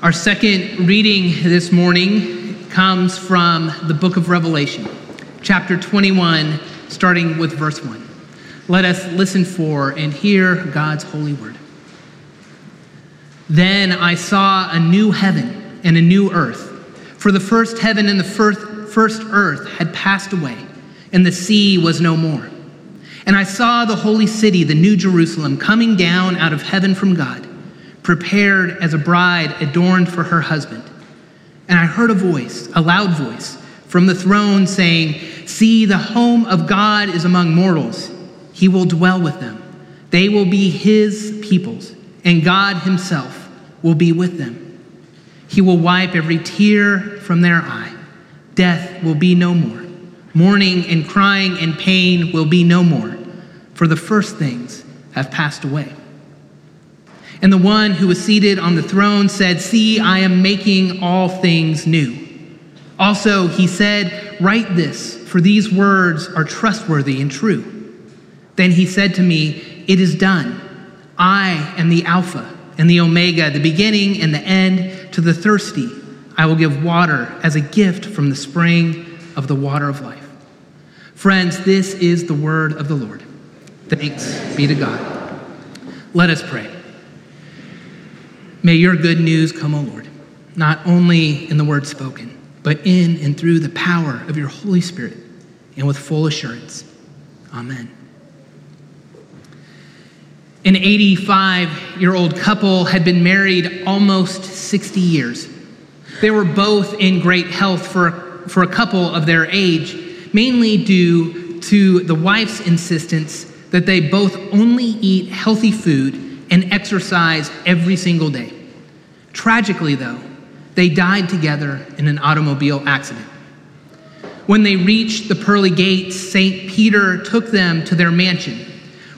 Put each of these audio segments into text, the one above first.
Our second reading this morning comes from the book of Revelation, chapter 21, starting with verse 1. Let us listen for and hear God's holy word. Then I saw a new heaven and a new earth, for the first heaven and the first, first earth had passed away, and the sea was no more. And I saw the holy city, the new Jerusalem, coming down out of heaven from God, prepared as a bride adorned for her husband. And I heard a voice, a loud voice, from the throne saying, See, the home of God is among mortals. He will dwell with them. They will be his peoples, and God himself will be with them. He will wipe every tear from their eye. Death will be no more. Mourning and crying and pain will be no more for the first things have passed away. And the one who was seated on the throne said, See, I am making all things new. Also, he said, Write this, for these words are trustworthy and true. Then he said to me, It is done. I am the Alpha and the Omega, the beginning and the end. To the thirsty, I will give water as a gift from the spring of the water of life. Friends, this is the word of the Lord. Thanks be to God. Let us pray. May your good news come, O Lord, not only in the word spoken, but in and through the power of your Holy Spirit and with full assurance. Amen. An 85 year old couple had been married almost 60 years. They were both in great health for, for a couple of their age, mainly due to the wife's insistence that they both only eat healthy food and exercise every single day. Tragically, though, they died together in an automobile accident. When they reached the pearly gates, St. Peter took them to their mansion,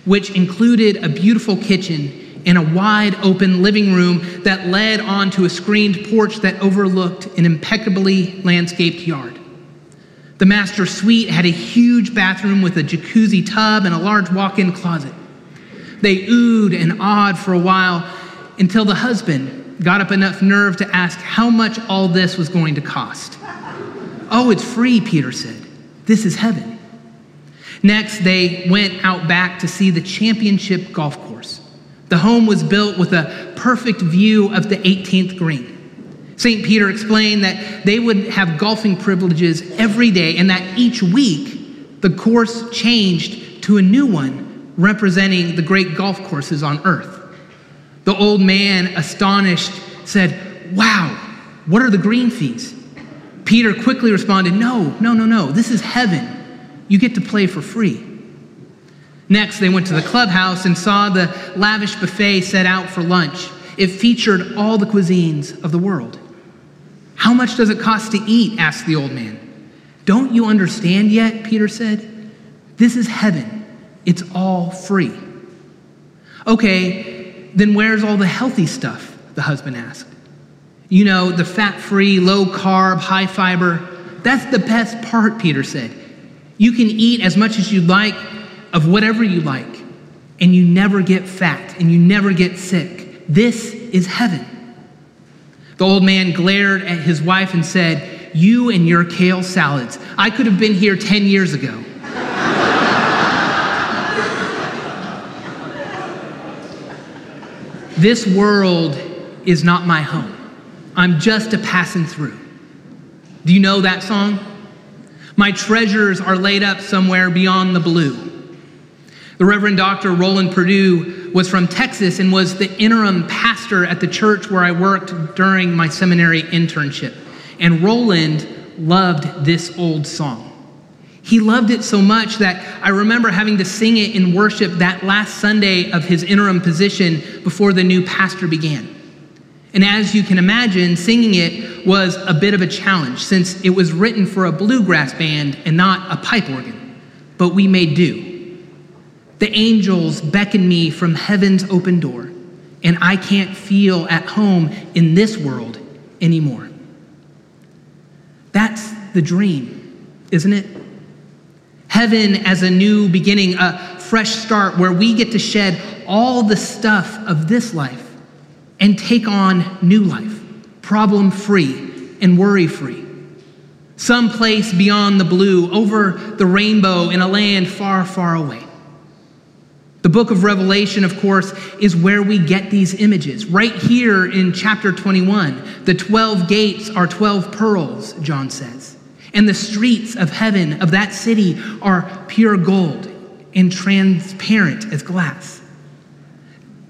which included a beautiful kitchen and a wide open living room that led onto a screened porch that overlooked an impeccably landscaped yard. The master suite had a huge bathroom with a jacuzzi tub and a large walk in closet. They oohed and awed for a while until the husband got up enough nerve to ask how much all this was going to cost. Oh, it's free, Peter said. This is heaven. Next, they went out back to see the championship golf course. The home was built with a perfect view of the 18th green. St. Peter explained that they would have golfing privileges every day and that each week the course changed to a new one representing the great golf courses on earth. The old man, astonished, said, Wow, what are the green fees? Peter quickly responded, No, no, no, no, this is heaven. You get to play for free. Next, they went to the clubhouse and saw the lavish buffet set out for lunch. It featured all the cuisines of the world. How much does it cost to eat? asked the old man. Don't you understand yet? Peter said. This is heaven, it's all free. Okay, then where's all the healthy stuff? The husband asked. You know, the fat free, low carb, high fiber. That's the best part, Peter said. You can eat as much as you like of whatever you like, and you never get fat and you never get sick. This is heaven. The old man glared at his wife and said, You and your kale salads. I could have been here 10 years ago. This world is not my home. I'm just a passing through. Do you know that song? My treasures are laid up somewhere beyond the blue. The Reverend Dr. Roland Perdue was from Texas and was the interim pastor at the church where I worked during my seminary internship. And Roland loved this old song. He loved it so much that I remember having to sing it in worship that last Sunday of his interim position before the new pastor began. And as you can imagine, singing it was a bit of a challenge since it was written for a bluegrass band and not a pipe organ. But we made do. The angels beckon me from heaven's open door, and I can't feel at home in this world anymore. That's the dream, isn't it? Heaven as a new beginning, a fresh start where we get to shed all the stuff of this life and take on new life. problem free and worry free. Some place beyond the blue, over the rainbow in a land far, far away. The book of Revelation, of course, is where we get these images. Right here in chapter 21, the 12 gates are 12 pearls, John says. And the streets of heaven, of that city, are pure gold and transparent as glass.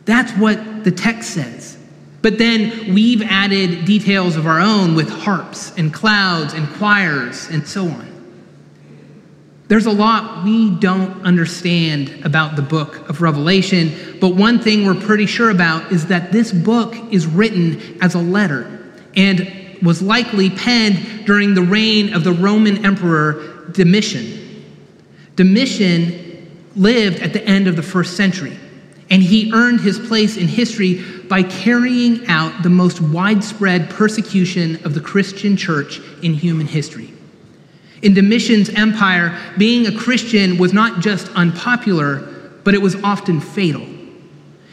That's what the text says. But then we've added details of our own with harps and clouds and choirs and so on. There's a lot we don't understand about the book of Revelation, but one thing we're pretty sure about is that this book is written as a letter and was likely penned during the reign of the Roman Emperor Domitian. Domitian lived at the end of the first century, and he earned his place in history by carrying out the most widespread persecution of the Christian church in human history. In Domitian's empire, being a Christian was not just unpopular, but it was often fatal.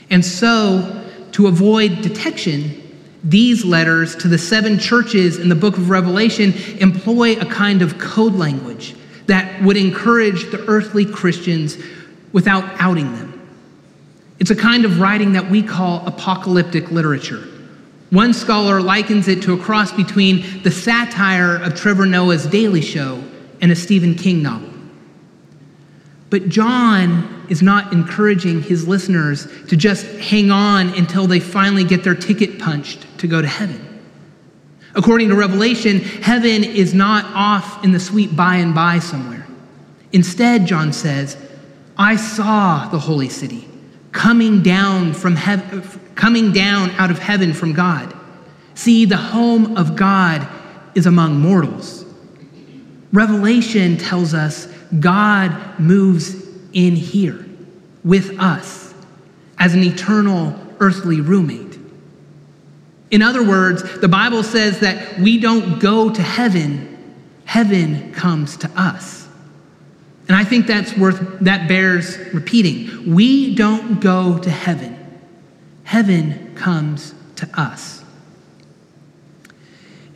And so, to avoid detection, these letters to the seven churches in the book of Revelation employ a kind of code language that would encourage the earthly Christians without outing them. It's a kind of writing that we call apocalyptic literature. One scholar likens it to a cross between the satire of Trevor Noah's Daily Show and a Stephen King novel. But John is not encouraging his listeners to just hang on until they finally get their ticket punched to go to heaven. According to Revelation, heaven is not off in the sweet by and by somewhere. Instead, John says, I saw the holy city coming down from heaven coming down out of heaven from God. See, the home of God is among mortals. Revelation tells us God moves in here with us as an eternal earthly roommate. In other words, the Bible says that we don't go to heaven, heaven comes to us. And I think that's worth that bears repeating. We don't go to heaven heaven comes to us.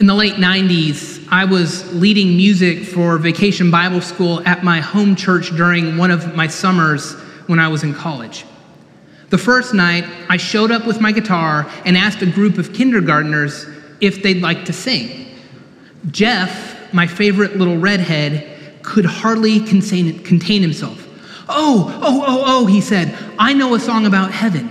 In the late 90s, I was leading music for Vacation Bible School at my home church during one of my summers when I was in college. The first night, I showed up with my guitar and asked a group of kindergartners if they'd like to sing. Jeff, my favorite little redhead, could hardly contain, contain himself. Oh, oh, oh, oh, he said, I know a song about heaven.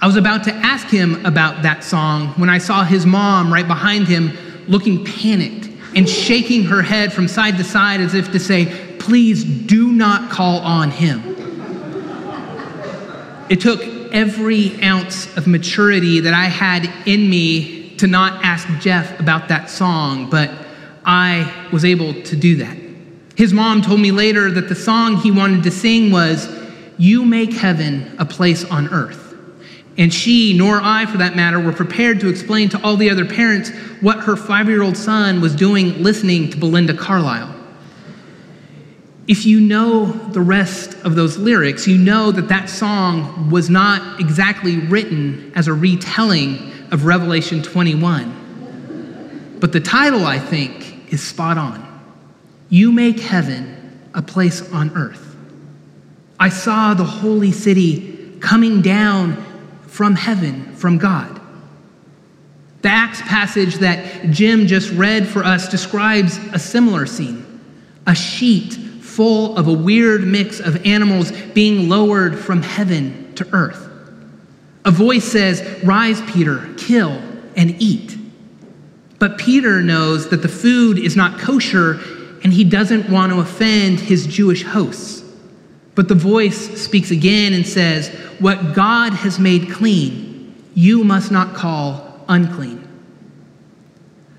I was about to ask him about that song when I saw his mom right behind him looking panicked and shaking her head from side to side as if to say, Please do not call on him. It took every ounce of maturity that I had in me to not ask Jeff about that song, but I was able to do that. His mom told me later that the song he wanted to sing was, You Make Heaven a Place on Earth. And she, nor I for that matter, were prepared to explain to all the other parents what her five year old son was doing listening to Belinda Carlisle. If you know the rest of those lyrics, you know that that song was not exactly written as a retelling of Revelation 21. But the title, I think, is spot on. You make heaven a place on earth. I saw the holy city coming down from heaven, from God. The Acts passage that Jim just read for us describes a similar scene a sheet full of a weird mix of animals being lowered from heaven to earth. A voice says, Rise, Peter, kill and eat. But Peter knows that the food is not kosher and he doesn't want to offend his Jewish hosts. But the voice speaks again and says, What God has made clean, you must not call unclean.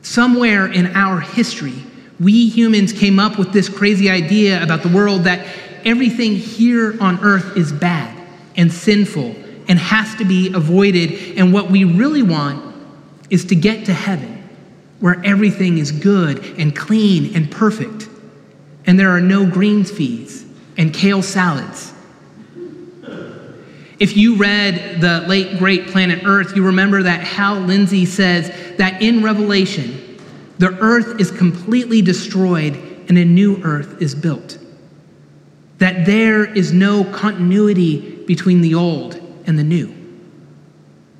Somewhere in our history, we humans came up with this crazy idea about the world that everything here on earth is bad and sinful and has to be avoided. And what we really want is to get to heaven, where everything is good and clean and perfect, and there are no greens fees and kale salads. If you read the late great Planet Earth, you remember that Hal Lindsey says that in Revelation, the earth is completely destroyed and a new earth is built. That there is no continuity between the old and the new.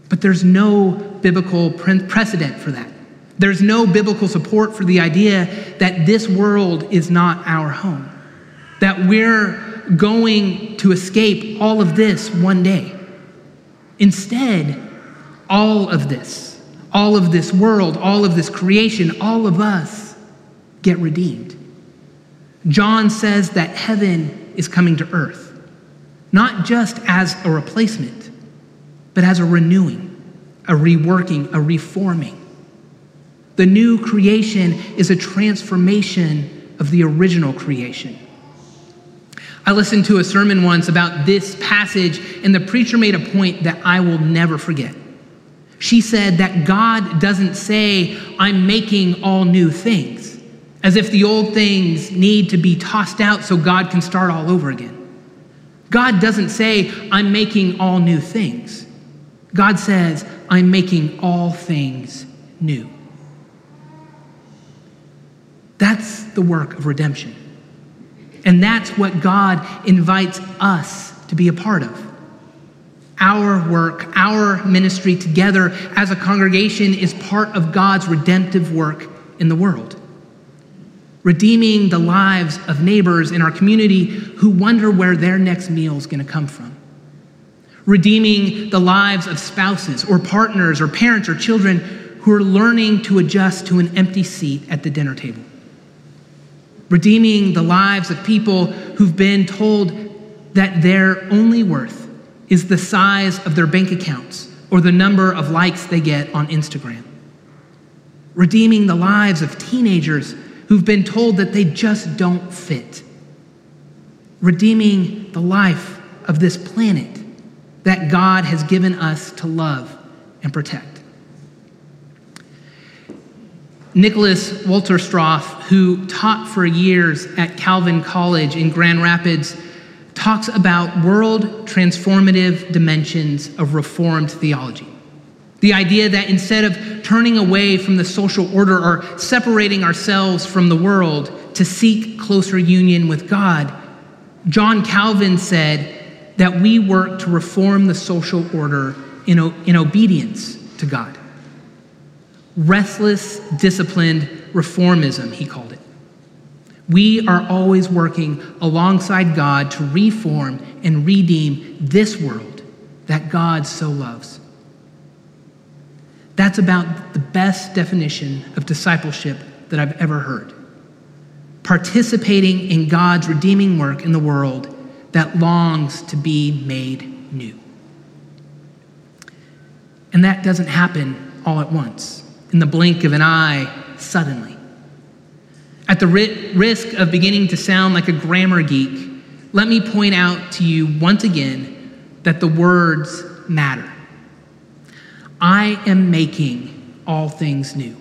But there's no biblical precedent for that. There's no biblical support for the idea that this world is not our home, that we're going to escape all of this one day. Instead, all of this, all of this world, all of this creation, all of us get redeemed. John says that heaven is coming to earth, not just as a replacement, but as a renewing, a reworking, a reforming. The new creation is a transformation of the original creation. I listened to a sermon once about this passage, and the preacher made a point that I will never forget. She said that God doesn't say, I'm making all new things, as if the old things need to be tossed out so God can start all over again. God doesn't say, I'm making all new things. God says, I'm making all things new. That's the work of redemption. And that's what God invites us to be a part of. Our work, our ministry together as a congregation is part of God's redemptive work in the world. Redeeming the lives of neighbors in our community who wonder where their next meal is going to come from. Redeeming the lives of spouses or partners or parents or children who are learning to adjust to an empty seat at the dinner table redeeming the lives of people who've been told that their only worth is the size of their bank accounts or the number of likes they get on Instagram. Redeeming the lives of teenagers who've been told that they just don't fit. Redeeming the life of this planet that God has given us to love and protect. Nicholas Walter Wolterstorff, who taught for years at Calvin College in Grand Rapids, talks about world transformative dimensions of Reformed theology. The idea that instead of turning away from the social order or separating ourselves from the world to seek closer union with God, John Calvin said that we work to reform the social order in, in obedience to God. Restless, disciplined reformism, he called it. We are always working alongside God to reform and redeem this world that God so loves. That's about the best definition of discipleship that I've ever heard. Participating in God's redeeming work in the world that longs to be made new. And that doesn't happen all at once in the blink of an eye, suddenly. At the risk of beginning to sound like a grammar geek, let me point out to you once again that the words matter. I am making all things new.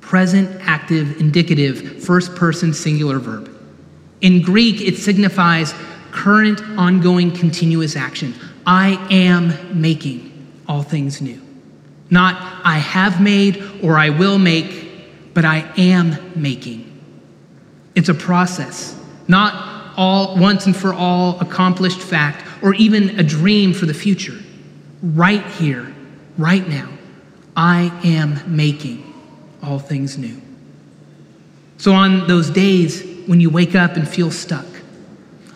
Present, active, indicative, first person singular verb. In Greek, it signifies current, ongoing, continuous action. I am making all things new. Not I have made or I will make, but I am making. It's a process, not all once and for all accomplished fact or even a dream for the future. Right here, right now, I am making all things new. So, on those days when you wake up and feel stuck,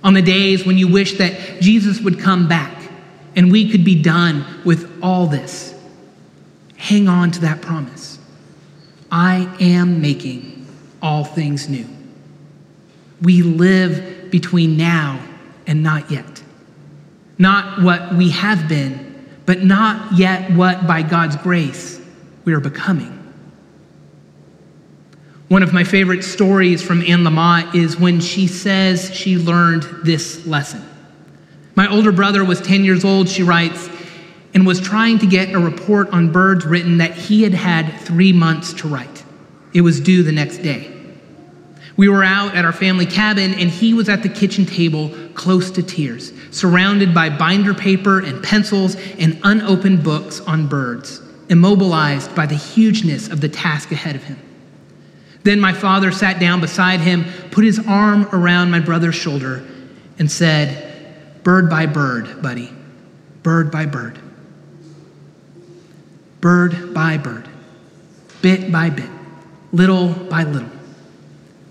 on the days when you wish that Jesus would come back and we could be done with all this, Hang on to that promise. I am making all things new. We live between now and not yet. Not what we have been, but not yet what, by God's grace, we are becoming. One of my favorite stories from Anne Lamott is when she says she learned this lesson. My older brother was 10 years old, she writes, and was trying to get a report on birds written that he had had three months to write. It was due the next day. We were out at our family cabin, and he was at the kitchen table, close to tears, surrounded by binder paper and pencils and unopened books on birds. immobilized by the hugeness of the task ahead of him. Then my father sat down beside him, put his arm around my brother's shoulder, and said, Bird by bird, buddy, bird by bird, bird by bird, bit by bit, little by little.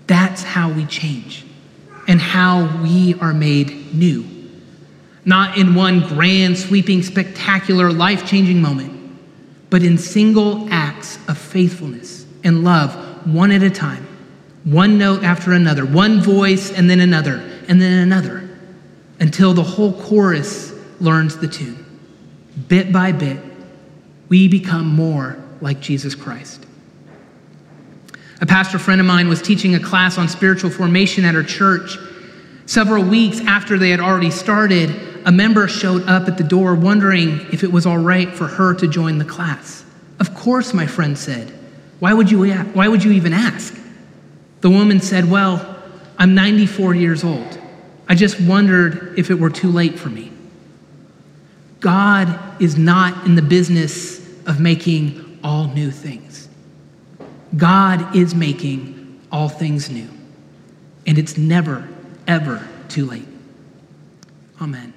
That's how we change and how we are made new. Not in one grand, sweeping, spectacular, life changing moment, but in single acts of faithfulness and love, one at a time, one note after another, one voice and then another, and then another, until the whole chorus learns the tune. Bit by bit, we become more like Jesus Christ. A pastor friend of mine was teaching a class on spiritual formation at her church. Several weeks after they had already started, a member showed up at the door wondering if it was all right for her to join the class. Of course, my friend said. Why would you, why would you even ask? The woman said, Well, I'm 94 years old. I just wondered if it were too late for me. God is not in the business of making all new things. God is making all things new, and it's never, ever too late. Amen.